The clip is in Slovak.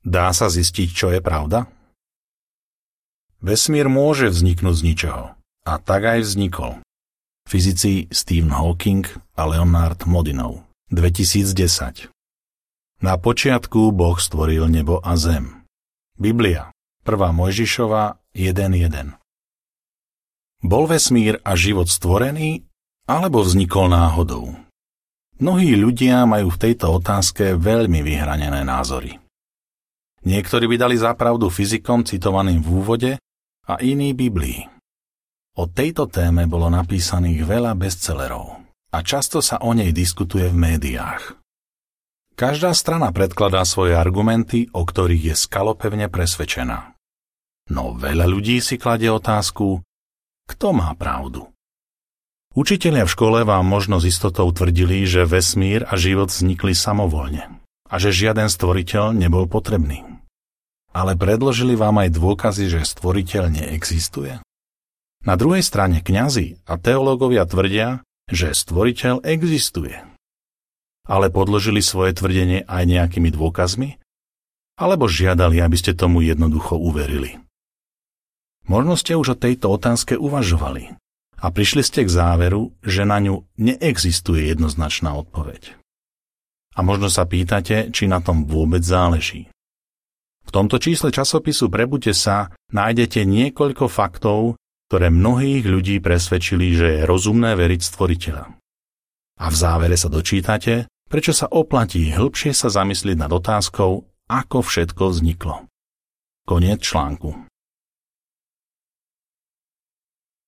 Dá sa zistiť, čo je pravda? Vesmír môže vzniknúť z ničoho. A tak aj vznikol. Fyzici Stephen Hawking a Leonard Modinov 2010 Na počiatku Boh stvoril nebo a zem. Biblia 1. Mojžišova 1.1 Bol vesmír a život stvorený, alebo vznikol náhodou? Mnohí ľudia majú v tejto otázke veľmi vyhranené názory. Niektorí by dali zapravdu fyzikom citovaným v úvode a iní Biblii. O tejto téme bolo napísaných veľa bestsellerov a často sa o nej diskutuje v médiách. Každá strana predkladá svoje argumenty, o ktorých je skalopevne presvedčená. No veľa ľudí si kladie otázku, kto má pravdu. Učitelia v škole vám možno s istotou tvrdili, že vesmír a život vznikli samovolne a že žiaden stvoriteľ nebol potrebný. Ale predložili vám aj dôkazy, že stvoriteľ neexistuje? Na druhej strane kňazi a teológovia tvrdia, že stvoriteľ existuje. Ale podložili svoje tvrdenie aj nejakými dôkazmi? Alebo žiadali, aby ste tomu jednoducho uverili? Možno ste už o tejto otázke uvažovali a prišli ste k záveru, že na ňu neexistuje jednoznačná odpoveď. A možno sa pýtate, či na tom vôbec záleží. V tomto čísle časopisu Prebute sa nájdete niekoľko faktov, ktoré mnohých ľudí presvedčili, že je rozumné veriť stvoriteľa. A v závere sa dočítate, prečo sa oplatí hĺbšie sa zamyslieť nad otázkou, ako všetko vzniklo. Koniec článku.